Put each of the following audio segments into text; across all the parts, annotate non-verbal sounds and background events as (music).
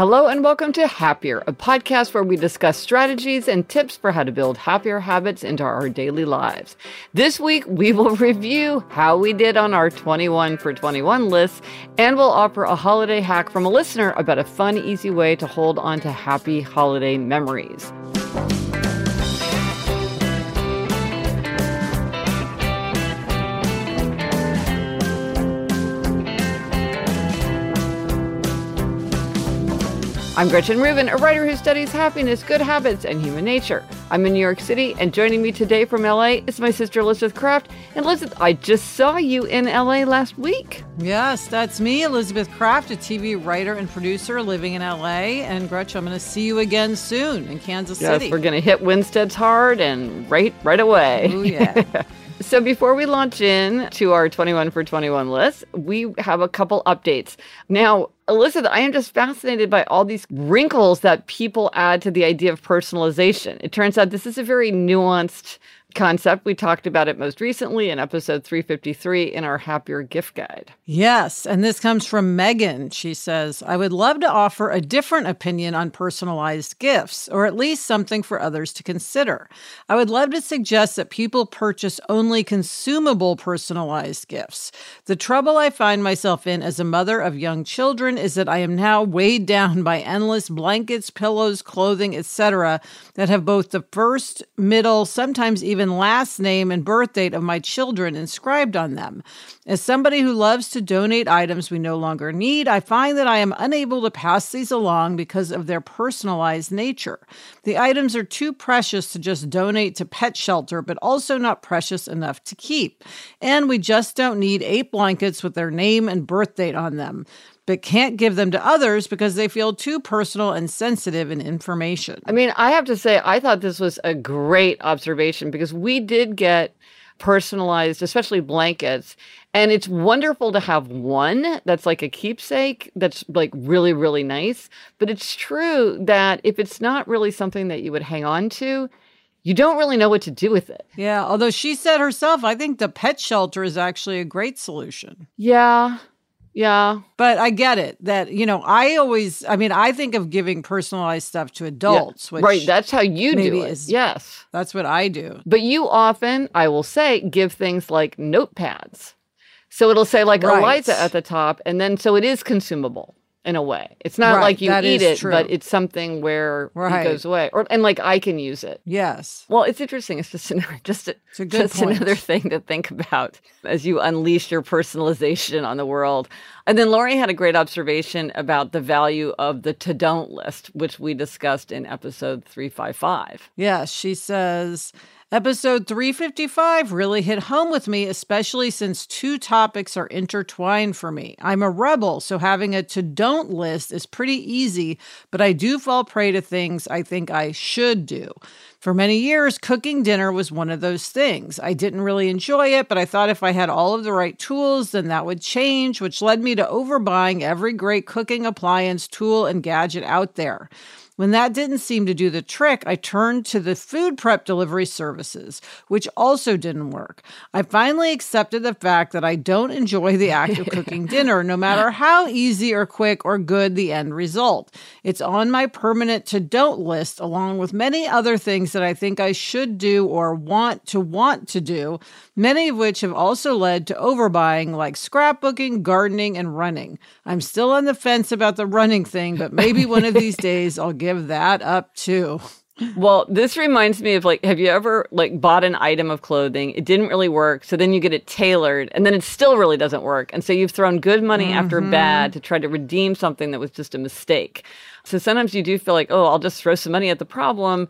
Hello and welcome to Happier, a podcast where we discuss strategies and tips for how to build happier habits into our daily lives. This week, we will (laughs) review how we did on our 21 for 21 list, and we'll offer a holiday hack from a listener about a fun, easy way to hold on to happy holiday memories. I'm Gretchen Rubin, a writer who studies happiness, good habits, and human nature. I'm in New York City, and joining me today from LA is my sister Elizabeth Craft. And Elizabeth, I just saw you in LA last week. Yes, that's me, Elizabeth Craft, a TV writer and producer living in LA. And Gretchen, I'm going to see you again soon in Kansas yes, City. Yes, we're going to hit Winstead's hard and right right away. Oh yeah. (laughs) So before we launch in to our 21 for 21 list, we have a couple updates. Now, Elizabeth, I am just fascinated by all these wrinkles that people add to the idea of personalization. It turns out this is a very nuanced concept. We talked about it most recently in episode 353 in our Happier Gift Guide. Yes. And this comes from Megan. She says, I would love to offer a different opinion on personalized gifts, or at least something for others to consider. I would love to suggest that people purchase only consumable personalized gifts. The trouble I find myself in as a mother of young children is that I am now weighed down by endless blankets, pillows, clothing, etc., that have both the first, middle, sometimes even even last name and birth date of my children inscribed on them. As somebody who loves to donate items we no longer need, I find that I am unable to pass these along because of their personalized nature. The items are too precious to just donate to pet shelter, but also not precious enough to keep. And we just don't need eight blankets with their name and birth date on them but can't give them to others because they feel too personal and sensitive in information. I mean, I have to say, I thought this was a great observation because we did get personalized, especially blankets. And it's wonderful to have one that's like a keepsake that's like really, really nice. But it's true that if it's not really something that you would hang on to, you don't really know what to do with it. Yeah. Although she said herself, I think the pet shelter is actually a great solution. Yeah. Yeah. But I get it that, you know, I always, I mean, I think of giving personalized stuff to adults. Yeah. right. That's how you do it. Is, yes. That's what I do. But you often, I will say, give things like notepads. So it'll say like right. Eliza at the top, and then so it is consumable in a way. It's not right, like you eat it, true. but it's something where right. it goes away. Or and like I can use it. Yes. Well, it's interesting. It's just another, (laughs) just a, a just point. another thing to think about as you unleash your personalization on the world. And then Lori had a great observation about the value of the to don't list, which we discussed in episode 355. Yes, she says Episode 355 really hit home with me, especially since two topics are intertwined for me. I'm a rebel, so having a to don't list is pretty easy, but I do fall prey to things I think I should do. For many years, cooking dinner was one of those things. I didn't really enjoy it, but I thought if I had all of the right tools, then that would change, which led me to overbuying every great cooking appliance, tool, and gadget out there. When that didn't seem to do the trick, I turned to the food prep delivery services, which also didn't work. I finally accepted the fact that I don't enjoy the act of (laughs) cooking dinner, no matter how easy or quick or good the end result. It's on my permanent to don't list, along with many other things that I think I should do or want to want to do, many of which have also led to overbuying, like scrapbooking, gardening, and running. I'm still on the fence about the running thing, but maybe one of these (laughs) days I'll give that up too. Well, this reminds me of like, have you ever like bought an item of clothing? It didn't really work. So then you get it tailored and then it still really doesn't work. And so you've thrown good money mm-hmm. after bad to try to redeem something that was just a mistake. So sometimes you do feel like, oh, I'll just throw some money at the problem,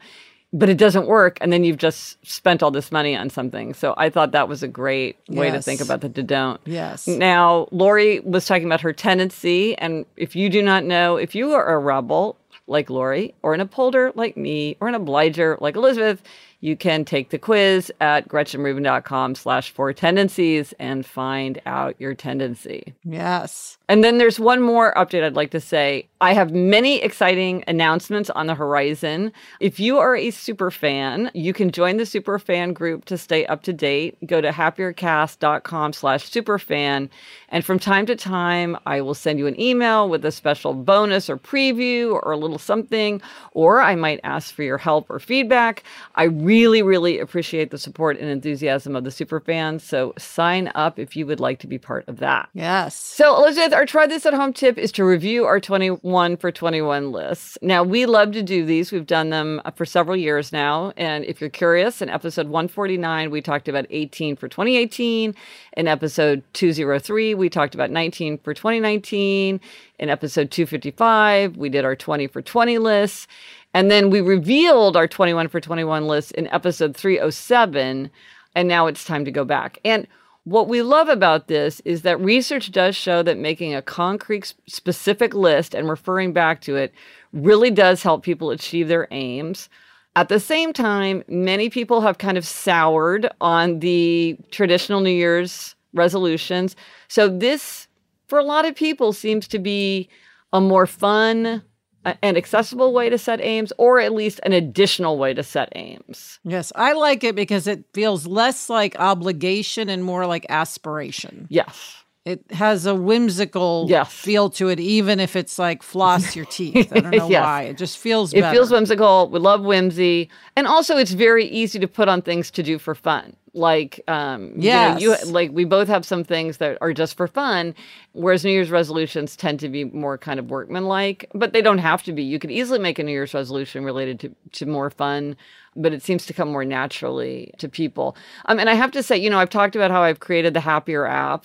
but it doesn't work. And then you've just spent all this money on something. So I thought that was a great way yes. to think about the to don't. Yes. Now, Lori was talking about her tendency. And if you do not know, if you are a rebel, like Lori, or an upholder like me, or an obliger like Elizabeth, you can take the quiz at gretchenrubin.com slash four tendencies and find out your tendency. Yes. And then there's one more update I'd like to say. I have many exciting announcements on the horizon. If you are a super fan, you can join the super fan group to stay up to date. Go to happiercast.com slash superfan. And from time to time, I will send you an email with a special bonus or preview or a little something, or I might ask for your help or feedback. I really, really really appreciate the support and enthusiasm of the super fans. So sign up if you would like to be part of that. Yes. So, Elizabeth, our try this at home tip is to review our 21 for 21 lists. Now, we love to do these. We've done them uh, for several years now. And if you're curious, in episode 149, we talked about 18 for 2018. In episode 203, we talked about 19 for 2019. In episode 255, we did our 20 for 20 lists. And then we revealed our 21 for 21 list in episode 307. And now it's time to go back. And what we love about this is that research does show that making a concrete specific list and referring back to it really does help people achieve their aims. At the same time, many people have kind of soured on the traditional New Year's resolutions. So, this, for a lot of people, seems to be a more fun, an accessible way to set aims or at least an additional way to set aims. Yes, I like it because it feels less like obligation and more like aspiration. Yes. It has a whimsical yes. feel to it, even if it's like floss your teeth. I don't (laughs) know yes. why. It just feels It better. feels whimsical. We love whimsy. And also, it's very easy to put on things to do for fun like um yes. you, know, you like we both have some things that are just for fun whereas new year's resolutions tend to be more kind of workmanlike but they don't have to be you could easily make a new year's resolution related to to more fun but it seems to come more naturally to people um and i have to say you know i've talked about how i've created the happier app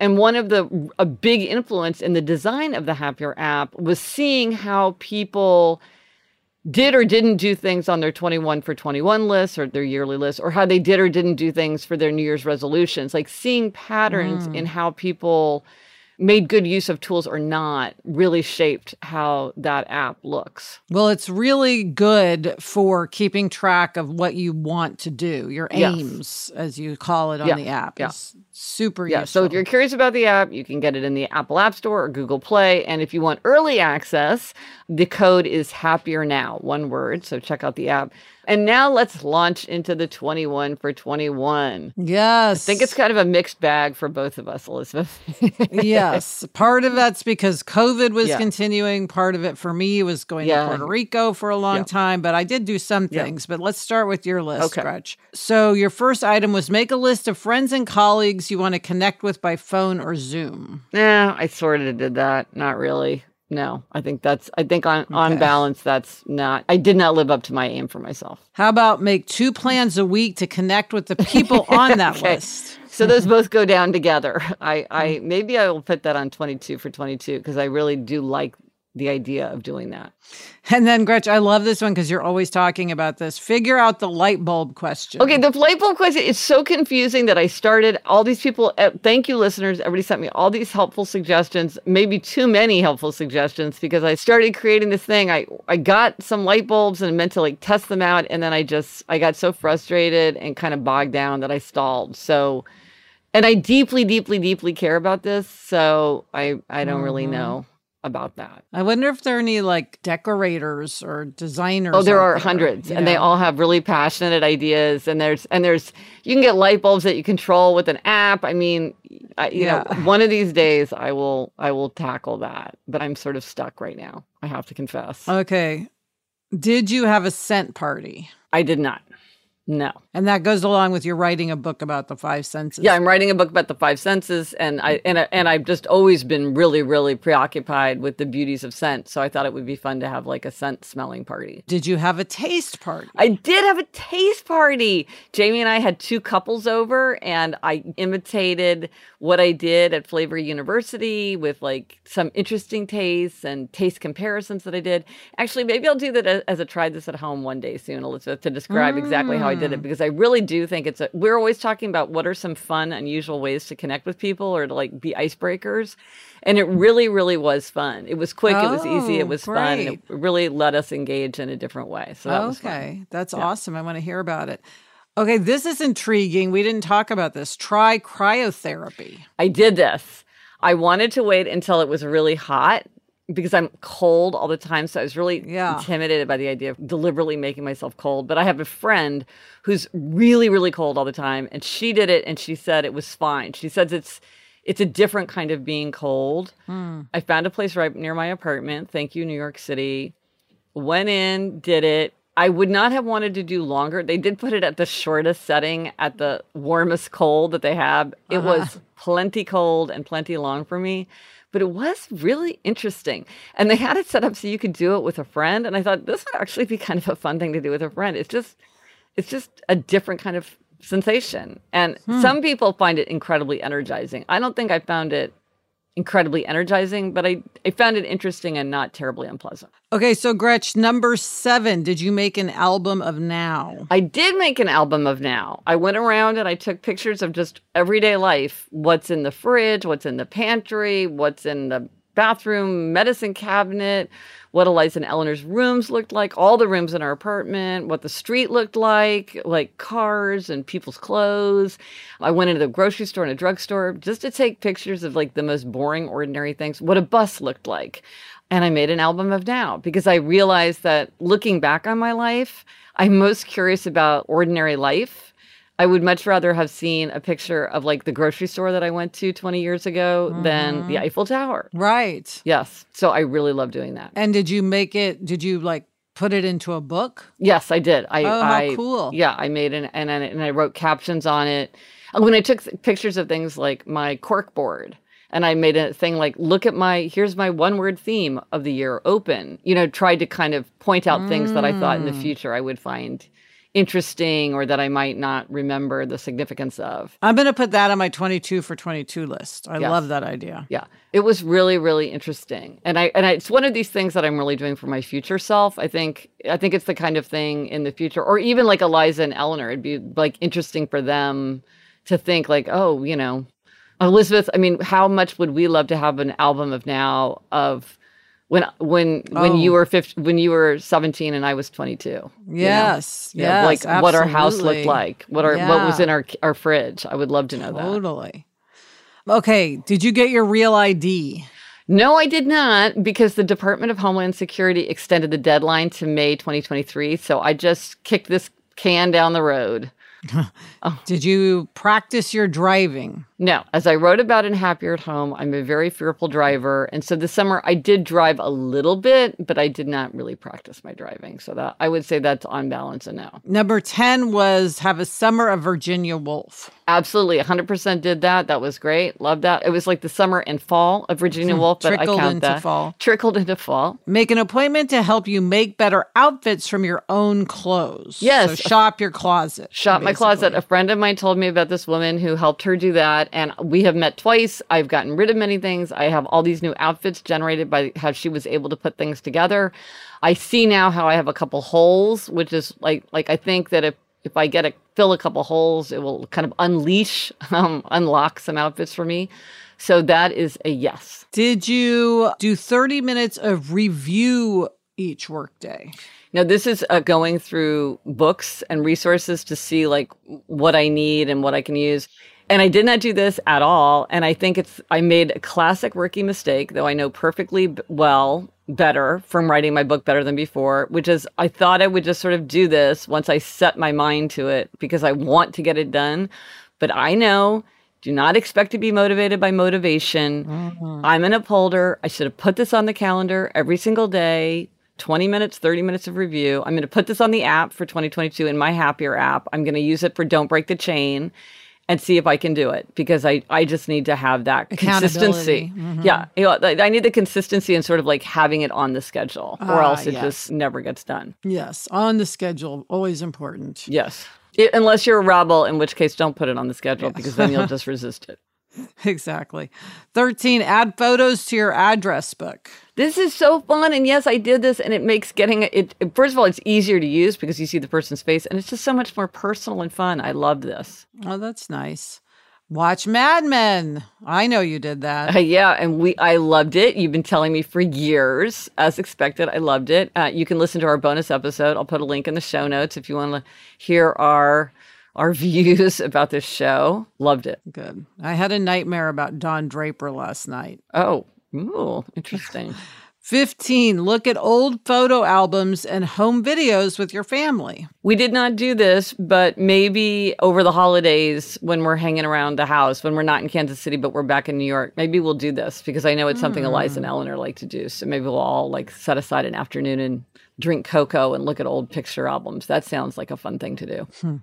and one of the a big influence in the design of the happier app was seeing how people did or didn't do things on their 21 for 21 list or their yearly list, or how they did or didn't do things for their New Year's resolutions, like seeing patterns mm. in how people made good use of tools or not really shaped how that app looks. Well, it's really good for keeping track of what you want to do, your aims, yes. as you call it on yeah. the app. Yeah. It's super yeah. Useful. So if you're curious about the app, you can get it in the Apple App Store or Google Play. And if you want early access, the code is happier now, one word. So check out the app. And now let's launch into the 21 for 21. Yes. I think it's kind of a mixed bag for both of us, Elizabeth. (laughs) yes. Part of that's because COVID was yeah. continuing. Part of it for me was going yeah. to Puerto Rico for a long yeah. time, but I did do some things. But let's start with your list, okay. Gretch. So your first item was make a list of friends and colleagues you want to connect with by phone or Zoom. Yeah, I sort of did that. Not really no i think that's i think on okay. on balance that's not i did not live up to my aim for myself how about make two plans a week to connect with the people (laughs) on that okay. list so those (laughs) both go down together i i hmm. maybe i will put that on 22 for 22 because i really do like the idea of doing that. And then, Gretch, I love this one because you're always talking about this. Figure out the light bulb question. Okay, the light bulb question is so confusing that I started all these people. Uh, thank you, listeners. Everybody sent me all these helpful suggestions, maybe too many helpful suggestions because I started creating this thing. I, I got some light bulbs and meant to like test them out. And then I just, I got so frustrated and kind of bogged down that I stalled. So, and I deeply, deeply, deeply care about this. So I, I don't mm-hmm. really know about that. I wonder if there are any like decorators or designers. Oh, there are there, hundreds, and they all have really passionate ideas. And there's and there's you can get light bulbs that you control with an app. I mean, I, you yeah. know, one of these days I will I will tackle that, but I'm sort of stuck right now. I have to confess. Okay, did you have a scent party? I did not. No. And that goes along with your writing a book about the five senses. Yeah, I'm writing a book about the five senses and I and I, and I've just always been really really preoccupied with the beauties of scent, so I thought it would be fun to have like a scent smelling party. Did you have a taste party? I did have a taste party. Jamie and I had two couples over and I imitated what I did at Flavor University with like some interesting tastes and taste comparisons that I did. Actually, maybe I'll do that as a try this at home one day soon, Elizabeth, to describe mm. exactly how I did it mm. because I really do think it's a. We're always talking about what are some fun, unusual ways to connect with people or to like be icebreakers, and it really, really was fun. It was quick, oh, it was easy, it oh, was great. fun, it really let us engage in a different way. So that okay, that's yeah. awesome. I want to hear about it. Okay, this is intriguing. We didn't talk about this. Try cryotherapy. I did this. I wanted to wait until it was really hot because I'm cold all the time. So I was really yeah. intimidated by the idea of deliberately making myself cold. But I have a friend who's really, really cold all the time, and she did it, and she said it was fine. She says it's it's a different kind of being cold. Mm. I found a place right near my apartment. Thank you, New York City. Went in, did it. I would not have wanted to do longer. They did put it at the shortest setting, at the warmest cold that they have. It uh-huh. was plenty cold and plenty long for me but it was really interesting. And they had it set up so you could do it with a friend. And I thought this would actually be kind of a fun thing to do with a friend. It's just, it's just a different kind of sensation. And hmm. some people find it incredibly energizing. I don't think I found it incredibly energizing, but I, I found it interesting and not terribly unpleasant. Okay, so Gretch, number seven, did you make an album of now? I did make an album of now. I went around and I took pictures of just everyday life what's in the fridge, what's in the pantry, what's in the bathroom, medicine cabinet, what Eliza and Eleanor's rooms looked like, all the rooms in our apartment, what the street looked like, like cars and people's clothes. I went into the grocery store and a drugstore just to take pictures of like the most boring, ordinary things, what a bus looked like. And I made an album of now because I realized that looking back on my life, I'm most curious about ordinary life I would much rather have seen a picture of like the grocery store that I went to 20 years ago mm-hmm. than the mm-hmm. Eiffel Tower. Right. Yes. So I really love doing that. And did you make it, did you like put it into a book? Yes, I did. I, oh, how I, cool. Yeah, I made it and, and, and I wrote captions on it. When I took pictures of things like my cork board, and I made a thing like, look at my, here's my one word theme of the year, open. You know, tried to kind of point out mm. things that I thought in the mm. future I would find interesting or that I might not remember the significance of. I'm going to put that on my 22 for 22 list. I yes. love that idea. Yeah. It was really really interesting. And I and I, it's one of these things that I'm really doing for my future self. I think I think it's the kind of thing in the future or even like Eliza and Eleanor it'd be like interesting for them to think like, "Oh, you know, Elizabeth, I mean, how much would we love to have an album of now of when when oh. when you oh. were 15, when you were 17 and I was 22. Yes. You know? yes. like absolutely. what our house looked like, what our yeah. what was in our our fridge. I would love to know totally. that. Totally. Okay, did you get your real ID? No, I did not because the Department of Homeland Security extended the deadline to May 2023, so I just kicked this can down the road. (laughs) Did you practice your driving? No, as I wrote about in Happier at Home, I'm a very fearful driver. And so this summer I did drive a little bit, but I did not really practice my driving. So that I would say that's on balance a no. Number 10 was have a summer of Virginia Woolf. Absolutely. 100% did that. That was great. Loved that. It was like the summer and fall of Virginia hmm. Woolf, but Trickled I count into that. fall. Trickled into fall. Make an appointment to help you make better outfits from your own clothes. Yes. So shop your closet. Shop basically. my closet. A friend of mine told me about this woman who helped her do that. And we have met twice. I've gotten rid of many things. I have all these new outfits generated by how she was able to put things together. I see now how I have a couple holes, which is like like I think that if if I get a fill a couple holes, it will kind of unleash, (laughs) um, unlock some outfits for me. So that is a yes. Did you do 30 minutes of review each workday? Now, this is uh, going through books and resources to see like what I need and what I can use. And I did not do this at all. And I think it's, I made a classic rookie mistake, though I know perfectly well better from writing my book better than before, which is I thought I would just sort of do this once I set my mind to it because I want to get it done. But I know do not expect to be motivated by motivation. Mm-hmm. I'm an upholder. I should have put this on the calendar every single day. 20 minutes, 30 minutes of review. I'm going to put this on the app for 2022 in my Happier app. I'm going to use it for Don't Break the Chain and see if I can do it because I, I just need to have that consistency. Mm-hmm. Yeah. You know, I need the consistency and sort of like having it on the schedule or ah, else it yes. just never gets done. Yes. On the schedule, always important. Yes. It, unless you're a rebel, in which case don't put it on the schedule yes. because then you'll (laughs) just resist it. (laughs) Exactly. 13, add photos to your address book. This is so fun. And yes, I did this and it makes getting it, first of all, it's easier to use because you see the person's face and it's just so much more personal and fun. I love this. Oh, that's nice. Watch Mad Men. I know you did that. Uh, yeah, and we I loved it. You've been telling me for years, as expected. I loved it. Uh, you can listen to our bonus episode. I'll put a link in the show notes if you want to hear our our (laughs) views about this show. Loved it. Good. I had a nightmare about Don Draper last night. Oh, ooh, interesting. (laughs) 15. Look at old photo albums and home videos with your family. We did not do this, but maybe over the holidays when we're hanging around the house, when we're not in Kansas City, but we're back in New York, maybe we'll do this because I know it's something mm. Eliza and Eleanor like to do. So maybe we'll all like set aside an afternoon and drink cocoa and look at old picture albums. That sounds like a fun thing to do. Hmm.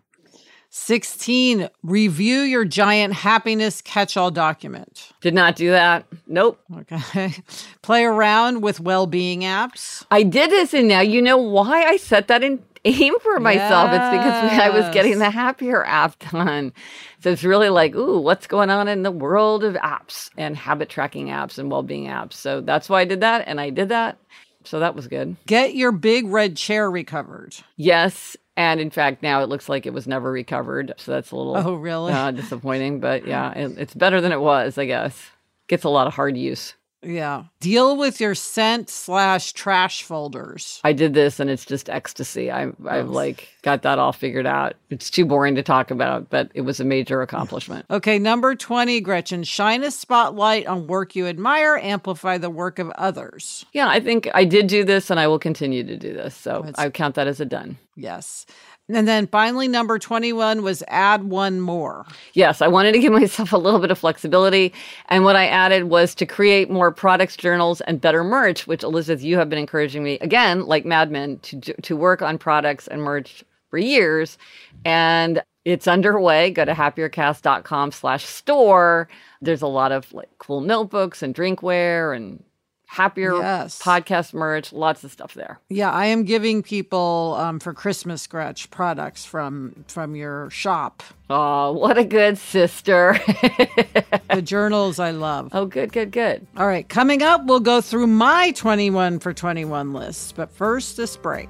16, review your giant happiness catch all document. Did not do that. Nope. Okay. (laughs) Play around with well being apps. I did this, and now you know why I set that in aim for myself. Yes. It's because (laughs) I was getting the happier app done. So it's really like, ooh, what's going on in the world of apps and habit tracking apps and well being apps. So that's why I did that. And I did that. So that was good. Get your big red chair recovered. Yes. And in fact, now it looks like it was never recovered. So that's a little oh really uh, disappointing. But yeah, it, it's better than it was, I guess. Gets a lot of hard use. Yeah. Deal with your sent slash trash folders. I did this and it's just ecstasy. I, I've like got that all figured out. It's too boring to talk about, but it was a major accomplishment. okay. Number 20, Gretchen, shine a spotlight on work you admire, amplify the work of others. Yeah. I think I did do this and I will continue to do this. So I count that as a done. Yes. And then finally, number 21 was add one more. Yes, I wanted to give (laughs) myself a little bit of flexibility. And what I added was to create more products, journals, and better merch, which Elizabeth, you have been encouraging me, again, like Mad Men, to, to work on products and merch for years. And it's underway. Go to happiercast.com slash store. There's a lot of like cool notebooks and drinkware and happier yes. podcast merch, lots of stuff there. Yeah, I am giving people um, for Christmas scratch products from from your shop. Oh, what a good sister. (laughs) the journals I love. Oh, good, good, good. All right, coming up, we'll go through my 21 for 21 list. But first, this break.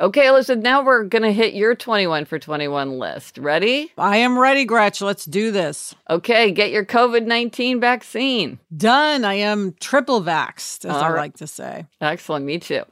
Okay, Elizabeth, now we're going to hit your 21 for 21 list. Ready? I am ready, Gretch. Let's do this. Okay, get your COVID 19 vaccine. Done. I am triple vaxxed, as All I right. like to say. Excellent, me too.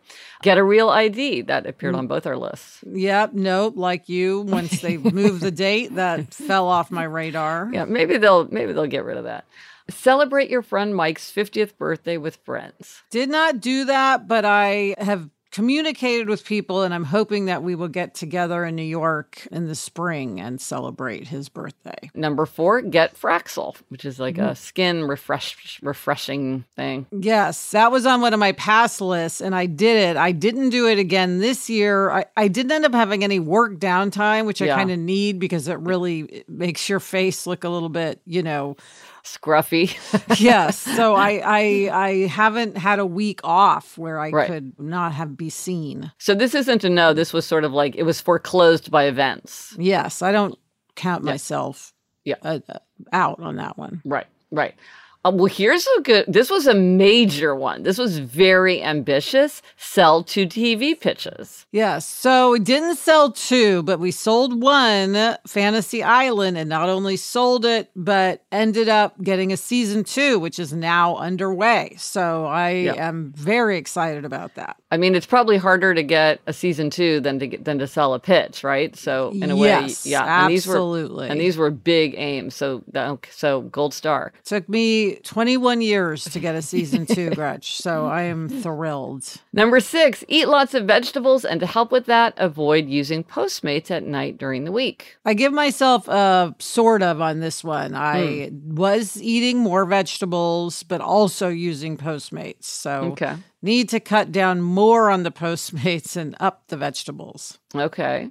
Get a real ID. That appeared Mm. on both our lists. Yep. Nope. Like you, once they (laughs) moved the date, that fell off my radar. Yeah, maybe they'll maybe they'll get rid of that. Celebrate your friend Mike's 50th birthday with friends. Did not do that, but I have communicated with people and I'm hoping that we will get together in New York in the spring and celebrate his birthday. Number four, get Fraxel, which is like Mm. a skin refresh refreshing thing. Yes, that was on one of my past lists and I did it. I didn't do it again this year. I, I didn't end up having any work downtime, which I Yeah. kind of need because it really it makes your face look a little bit, you know, Scruffy. yes. (laughs) So I, I I haven't had a week off where I Right. could not have be seen. so this isn't a no. This was sort of like it was foreclosed by events. Yes, I don't count Yeah. myself Yeah. uh, uh, out on that one. Right, right. Uh, well, here's a good. This was a major one. This was very ambitious. Sell two TV pitches. Yes. So we didn't sell two, but we sold one, Fantasy Island, and not only sold it, but ended up getting a season two, which is now underway. So I Yeah. am very excited about that. I mean, it's probably harder to get a season two than to get than to sell a pitch, right? So in a yes, way, yeah. And these were absolutely. and these were big aims. So so gold star. took me 21 years to get a season two, (laughs) Gretch. So I am thrilled. Number six, eat lots of vegetables, and to help with that, avoid using Postmates at night during the week. I give myself a sort of on this one. I Hmm. was eating more vegetables, but also using Postmates. So Okay. need to cut down more on the Postmates and up the vegetables. Okay.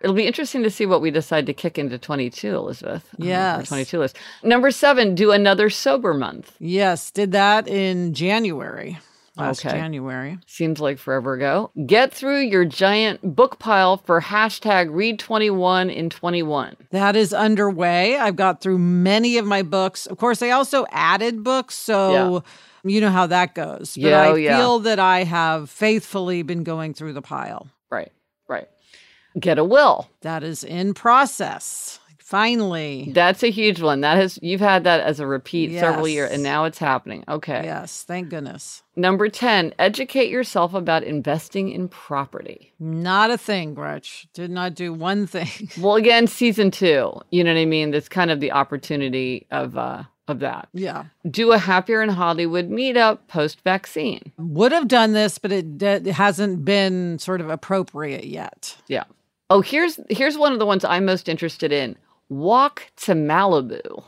It'll be interesting to see what we decide to kick into 22, Elizabeth. uh, Yes. 22 list. Number seven, do another sober month. Yes, did that in January. Last Okay. January. Seems like forever ago. Get through your giant book pile for hashtag read 21 in 21. That is underway. I've got through many of my books. Of course, I also added books, so you know how that goes. But Yeah, I oh, yeah. feel that I have faithfully been going through the pile. Right, right. Get a will. That is in process. Finally. That's a huge one. That has you've had that as a repeat several years and now it's happening. Okay. Yes, thank goodness. Number 10, educate yourself about investing in property. Not a thing, Gretch. Did not do one thing. (laughs) Well, again, season 2, you know what I mean? That's kind of the opportunity of uh of that. yeah. Do a happier in Hollywood meetup post vaccine. Would have done this, but it, it hasn't been sort of appropriate yet. Yeah. Oh, here's here's one of the ones I'm most interested in. Walk to Malibu.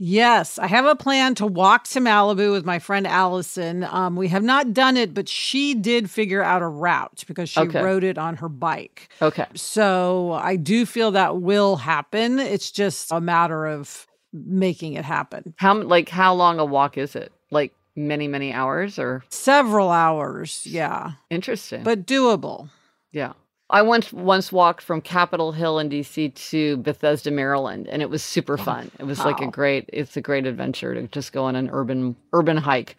Yes, I have a plan to walk to Malibu with my friend Allison. Um, we have not done it, but she did figure out a route because she Okay. rode it on her bike. Okay. So I do feel that will happen. It's just a matter of making it happen. How like how long a walk is it? Like many many hours or Several hours, yeah, interesting. but doable. yeah. I once once walked from Capitol Hill in DC to Bethesda, Maryland, and it was super fun. It was like a great it's a great adventure to just go on an urban urban hike.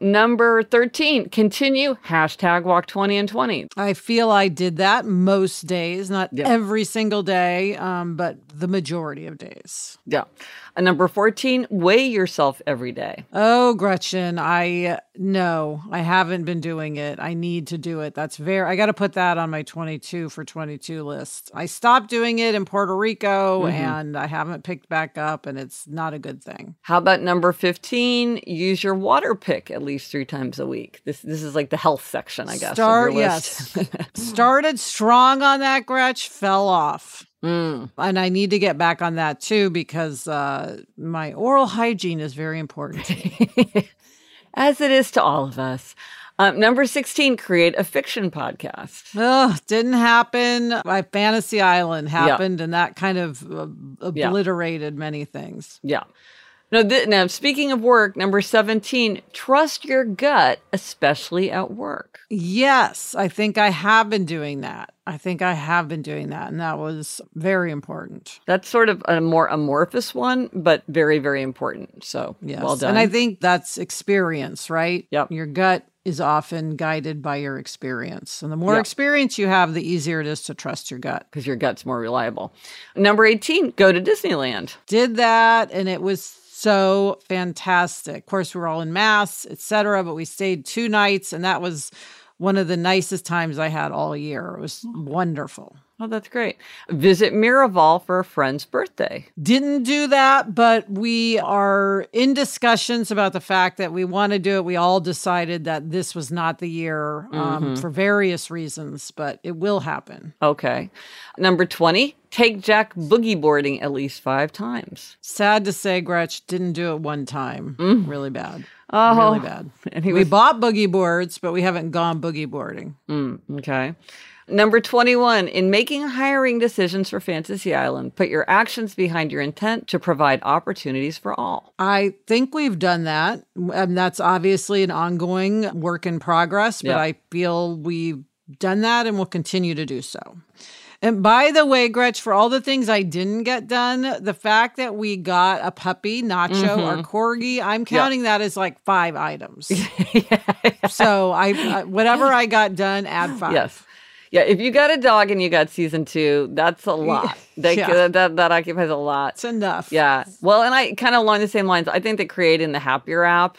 Number 13, continue hashtag walk 20 and 20. I feel I did that most days, not Yeah. every single day, um, but the majority of days. Yeah. And number 14, weigh yourself every day. Oh, Gretchen, I no, I haven't been doing it. I need to do it. That's very I got to put that on my 22 for 22 list. I stopped doing it in Puerto Rico mm-hmm. and I haven't picked back up and it's not a good thing. How about number 15? Use your water pick at least three times a week. This this is like the health section, I guess. Start yes. (laughs) Started strong on that Gretch, fell off. Mm. And I need to get back on that too because uh, my oral hygiene is very important. to me. (laughs) As it is to all of us. Um, number 16, create a fiction podcast. Ugh, didn't happen. My Fantasy Island happened, and that kind of uh, Yeah. obliterated many things. Yeah. No, th- now, speaking of work, number 17, trust your gut, especially at work. Yes, I think I have been doing that. I think I have been doing that, and that was very important. That's sort of a more amorphous one, but very, very important. So, Yes, well done. and I think that's experience, right? Yep. Your gut is often guided by your experience, and the more Yeah. experience you have, the easier it is to trust your gut. because your gut's more reliable. Number 18, go to Disneyland. did that and it was so fantastic. Of course, we were all in mass, etc., but we stayed two nights and that was one of the nicest times I had all year. It was wonderful. Oh, that's great. Visit Miraval for a friend's birthday. Didn't do that, but we are in discussions about the fact that we want to do it. We all decided that this was not the year um, for various reasons, but it will happen. Okay. Number 20, take Jack boogie boarding at least five times. Sad to say, Gretch didn't do it one time. Really bad. Oh, Really bad. (laughs) And he We bought boogie boards, but we haven't gone boogie boarding. Mm, okay. Number 21, in making hiring decisions for Fantasy Island, put your actions behind your intent to provide opportunities for all. I think we've done that. And that's obviously an ongoing work in progress, but Yeah. I feel we've done that and will continue to do so. And by the way, Gretch, for all the things I didn't get done, the fact that we got a puppy, Nacho, our mm-hmm. corgi, I'm counting that as like five items. (laughs) So I, I whatever I got done, add five. Yes. Yeah, if you got a dog and you got season two, that's a lot. (laughs) That, Yeah. that, that occupies a lot. It's enough. Yeah. Well, and I kind of along the same lines, I think that creating the Happier app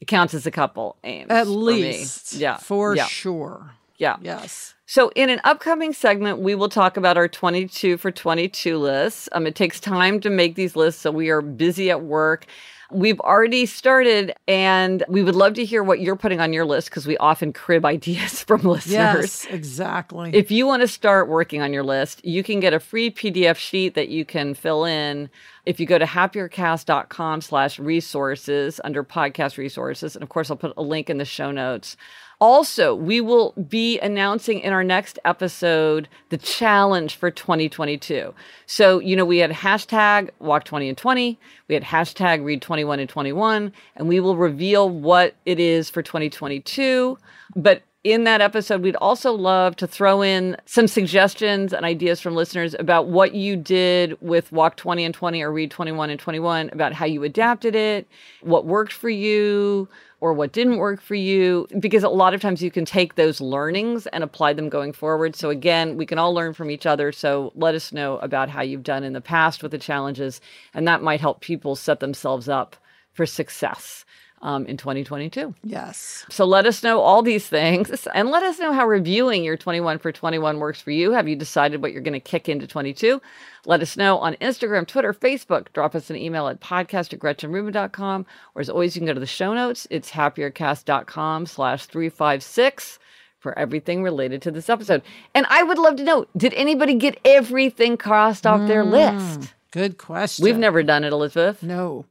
it counts as a couple aims. At for me. least. Yeah. For yeah. sure. Yeah. Yes. So, in an upcoming segment, we will talk about our 22 for 22 lists. Um, it takes time to make these lists, so we are busy at work. We've already started, and we would love to hear what you're putting on your list because we often crib (laughs) ideas from listeners. Yes, exactly. If you want to start working on your list, you can get a free PDF sheet that you can fill in if you go to happiercast.com slash resources under podcast resources. And of course, I'll put a link in the show notes. Also, we will be announcing in our next episode the challenge for 2022. So, you know, we had hashtag walk 20 and 20, we had hashtag read 21 and 21, and we will reveal what it is for 2022. But in that episode, we'd also love to throw in some suggestions and ideas from listeners about what you did with Walk 20 and 20 or Read 21 and 21, about how you adapted it, what worked for you, or what didn't work for you. Because a lot of times you can take those learnings and apply them going forward. So, again, we can all learn from each other. So, let us know about how you've done in the past with the challenges, and that might help people set themselves up for success. Um, in 2022. yes. So let us know all these things and let us know how reviewing your 21 for 21 works for you. Have you decided what you're going to kick into 22? Let us know on Instagram, Twitter, Facebook. Drop us an email at podcast at gretchenrubin.com. Or as always, you can go to the show notes. It's happiercast.com slash 356 for everything related to this episode. And I would love to know, did anybody get everything crossed off their list? Good question. We've never done it, Elizabeth. No.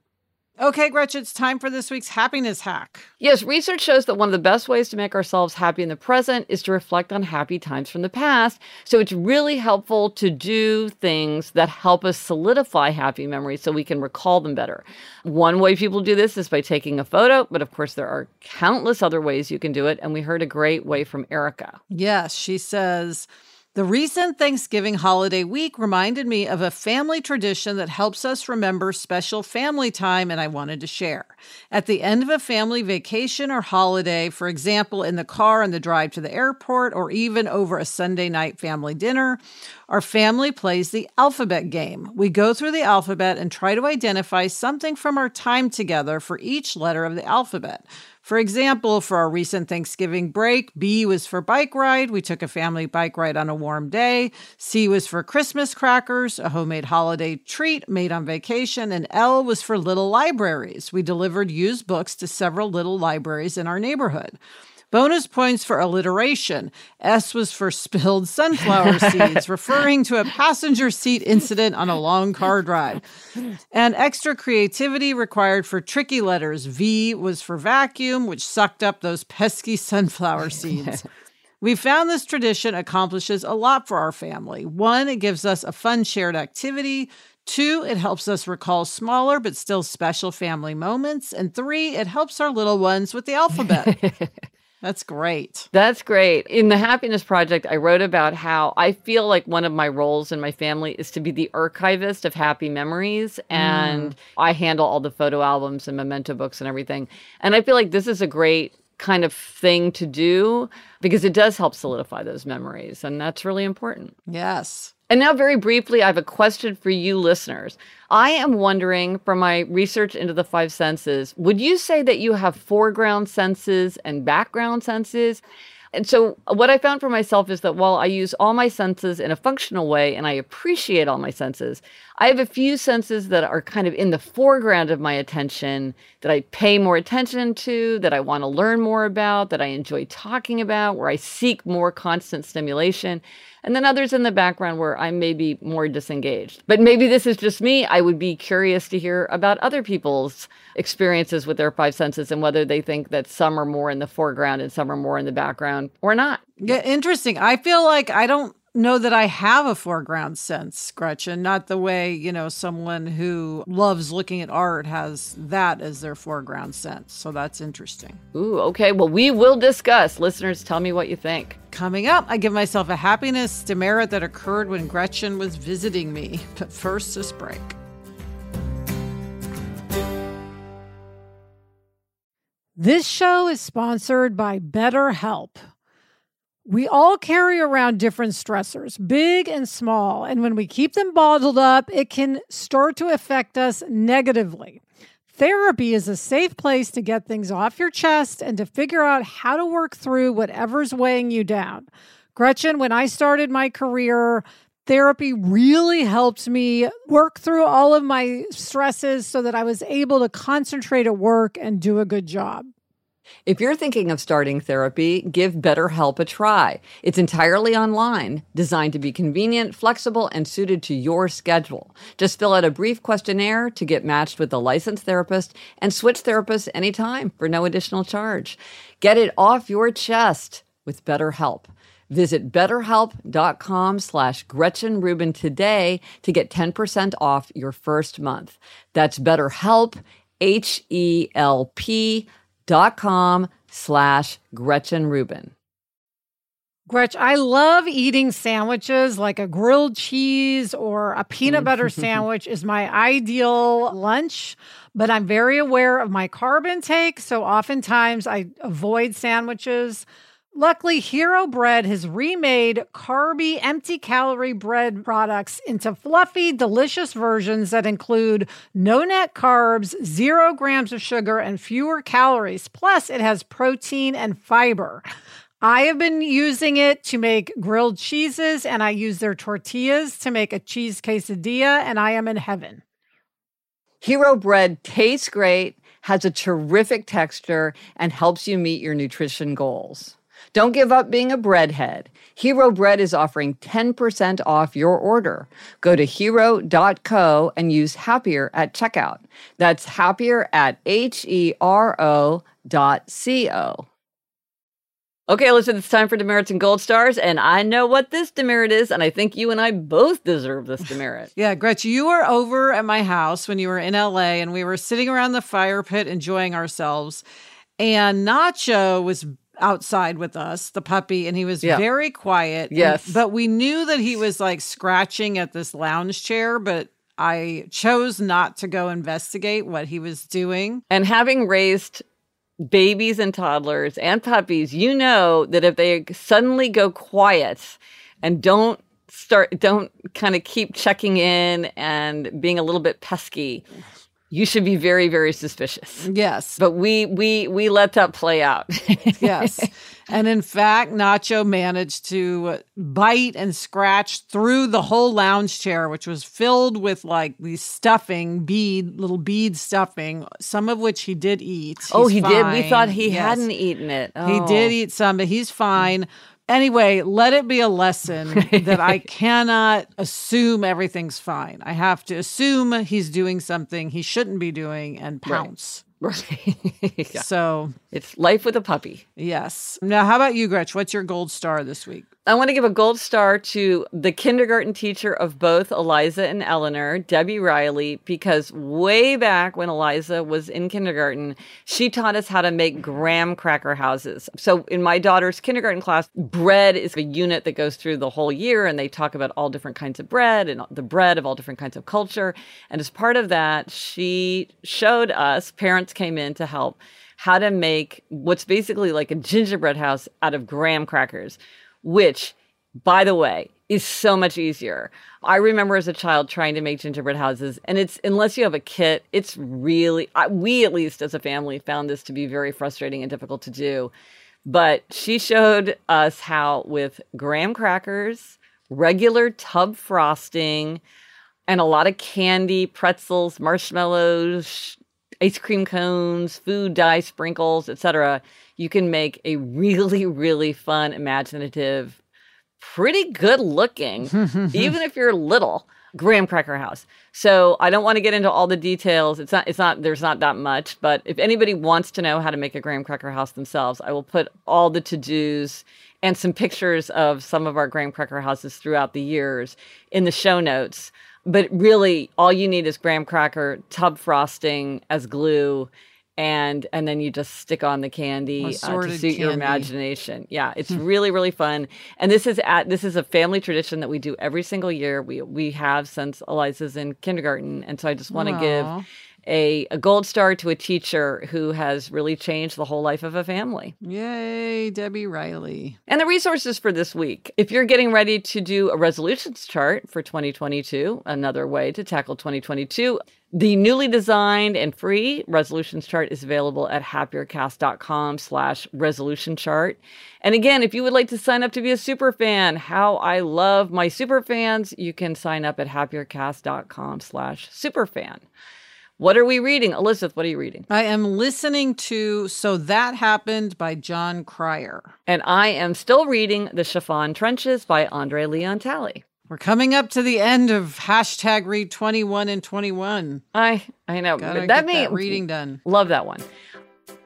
Okay, Gretchen, it's time for this week's happiness hack. Yes, research shows that one of the best ways to make ourselves happy in the present is to reflect on happy times from the past. So it's really helpful to do things that help us solidify happy memories so we can recall them better. One way people do this is by taking a photo, but of course, there are countless other ways you can do it. And we heard a great way from Erica. Yes, she says, the recent Thanksgiving holiday week reminded me of a family tradition that helps us remember special family time, and I wanted to share. At the end of a family vacation or holiday, for example, in the car on the drive to the airport, or even over a Sunday night family dinner, our family plays the alphabet game. We go through the alphabet and try to identify something from our time together for each letter of the alphabet. For example, for our recent Thanksgiving break, B was for bike ride. We took a family bike ride on a warm day. C was for Christmas crackers, a homemade holiday treat made on vacation. And L was for little libraries. We delivered used books to several little libraries in our neighborhood. Bonus points for alliteration. S was for spilled sunflower (laughs) seeds, referring to a passenger seat incident on a long car drive. And extra creativity required for tricky letters. V was for vacuum, which sucked up those pesky sunflower (laughs) seeds. We found this tradition accomplishes a lot for our family. One, it gives us a fun shared activity. Two, it helps us recall smaller but still special family moments. And three, it helps our little ones with the alphabet. (laughs) That's great. That's great. In the Happiness Project, I wrote about how I feel like one of my roles in my family is to be the archivist of happy memories. And mm. I handle all the photo albums and memento books and everything. And I feel like this is a great kind of thing to do because it does help solidify those memories. And that's really important. Yes. And now, very briefly, I have a question for you listeners. I am wondering from my research into the five senses, would you say that you have foreground senses and background senses? And so, what I found for myself is that while I use all my senses in a functional way and I appreciate all my senses, I have a few senses that are kind of in the foreground of my attention that I pay more attention to, that I want to learn more about, that I enjoy talking about, where I seek more constant stimulation and then others in the background where I may be more disengaged. But maybe this is just me. I would be curious to hear about other people's experiences with their five senses and whether they think that some are more in the foreground and some are more in the background or not. Yeah, interesting. I feel like I don't know that I have a foreground sense, Gretchen, not the way, you know, someone who loves looking at art has that as their foreground sense. So that's interesting. Ooh, okay. Well, we will discuss. Listeners, tell me what you think. Coming up, I give myself a happiness demerit that occurred when Gretchen was visiting me. (laughs) But first, this break. This show is sponsored by BetterHelp. We all carry around different stressors, big and small, and when we keep them bottled up, it can start to affect us negatively. Therapy is a safe place to get things off your chest and to figure out how to work through whatever's weighing you down. Gretchen, when I started my career, therapy really helped me work through all of my stresses so that I was able to concentrate at work and do a good job. If you're thinking of starting therapy, give BetterHelp a try. It's entirely online, designed to be convenient, flexible, and suited to your schedule. Just fill out a brief questionnaire to get matched with a licensed therapist and switch therapists anytime for no additional charge. Get it off your chest with BetterHelp. Visit betterhelp.com slash Gretchen Rubin today to get 10% off your first month. That's BetterHelp, H E L P dot com slash Gretchen Rubin. Gretch, I love eating sandwiches like a grilled cheese or a peanut mm. butter (laughs) sandwich is my ideal lunch, but I'm very aware of my carb intake. So oftentimes I avoid sandwiches. Luckily, Hero Bread has remade carby, empty calorie bread products into fluffy, delicious versions that include no net carbs, zero grams of sugar, and fewer calories. Plus, it has protein and fiber. I have been using it to make grilled cheeses, and I use their tortillas to make a cheese quesadilla, and I am in heaven. Hero Bread tastes great, has a terrific texture, and helps you meet your nutrition goals. Don't give up being a breadhead. Hero Bread is offering 10% off your order. Go to hero.co and use happier at checkout. That's happier at H E R O dot C O. Okay, listen, it's time for demerits and gold stars, and I know what this demerit is, and I think you and I both deserve this demerit. (laughs) Yeah, Gretchen, you were over at my house when you were in LA, and we were sitting around the fire pit enjoying ourselves. And Nacho was outside with us, the puppy, and he was Yeah. very quiet. and- Yes. but we knew that he was like scratching at this lounge chair, but I chose not to go investigate what he was doing. And having raised babies and toddlers and puppies, you know that if they suddenly go quiet and don't start, don't kind of keep checking in and being a little bit pesky, you should be very, very suspicious. Yes. But we we we let that play out. (laughs) Yes. And in fact, Nacho managed to bite and scratch through the whole lounge chair, which was filled with like these stuffing, bead, little bead stuffing, some of which he did eat. oh, He's he did. We thought he Yes. hadn't eaten it. He Oh. did eat some, but he's fine. Anyway, let it be a lesson (laughs) that I cannot assume everything's fine. I have to assume he's doing something he shouldn't be doing and pounce. (laughs) Right. (laughs) Yeah. So, It's life with a puppy. yes. Now, how about you, Gretch? What's your gold star this week? I want to give a gold star to the kindergarten teacher of both Eliza and Eleanor, Debbie Riley, because way back when Eliza was in kindergarten, she taught us how to make graham cracker houses. So in my daughter's kindergarten class, bread is a unit that goes through the whole year, and they talk about all different kinds of bread and the bread of all different kinds of culture. And as part of that, she showed us, parents came in to help, how to make what's basically like a gingerbread house out of graham crackers which, by the way, is so much easier. I remember as a child trying to make gingerbread houses, and it's unless you have a kit, it's really, I, we at least as a family found this to be very frustrating and difficult to do. But she showed us how, with graham crackers, regular tub frosting, and a lot of candy, pretzels, marshmallows, ice cream cones, food dye sprinkles, etc. You can make a really, (laughs) really fun, imaginative, pretty good looking, (laughs) even if you're little, graham cracker house. So I don't want to get into all the details. It's not, it's not, there's not that much, but if anybody wants to know how to make a graham cracker house themselves, I will put all the to-dos and some pictures of some of our graham cracker houses throughout the years in the show notes. But really, all you need is graham cracker, tub frosting as glue, and and then you just stick on the candy uh, to suit your imagination. Yeah, it's (laughs) really really fun. And this is at this is a family tradition that we do every single year. We we have since Eliza's in kindergarten, and so I just want to give a, a gold star to a teacher who has really changed the whole life of a family. Yay, Debbie Riley. And the resources for this week. If you're getting ready to do a resolutions chart for 2022, another way to tackle 2022, the newly designed and free resolutions chart is available at happiercast.com slash resolution chart. And again, if you would like to sign up to be a super fan, how I love my super fans, you can sign up at happiercast.com slash superfan. What are we reading? Elizabeth, what are you reading? I am listening to So That Happened by Jon Cryer. And I am still reading The Chiffon Trenches by Andre Leon Talley. We're coming up to the end of hashtag read 21 and 21. I I know Gotta but get that that means reading done. Love that one.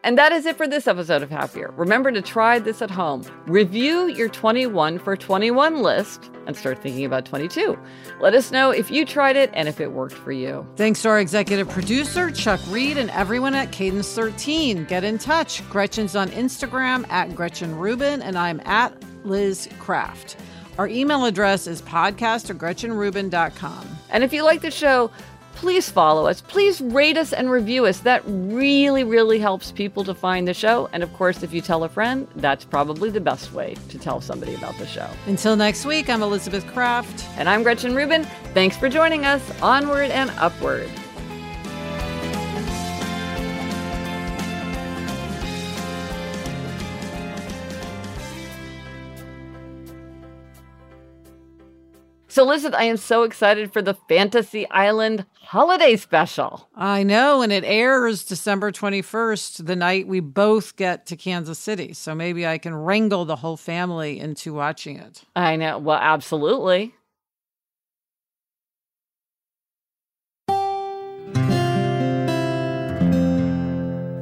And that is it for this episode of Happier. Remember to try this at home. Review your 21 for 21 list and start thinking about 22. Let us know if you tried it and if it worked for you. Thanks to our executive producer, Chuck Reed, and everyone at Cadence 13. Get in touch. Gretchen's on Instagram at Gretchen Rubin, and I'm at Liz Craft. Our email address is podcast at GretchenRubin.com. And if you like the show, please follow us. Please rate us and review us. That really, really helps people to find the show. And of course, if you tell a friend, that's probably the best way to tell somebody about the show. Until next week, I'm Elizabeth Craft. And I'm Gretchen Rubin. Thanks for joining us. Onward and upward. So, listen, I am so excited for the Fantasy Island holiday special. I know, and it airs December 21st, the night we both get to Kansas City. So maybe I can wrangle the whole family into watching it. I know. Well, absolutely.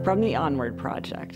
From the Onward Project.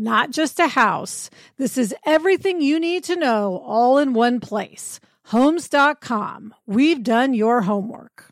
not just a house, this is everything you need to know all in one place. Homes.com. We've done your homework.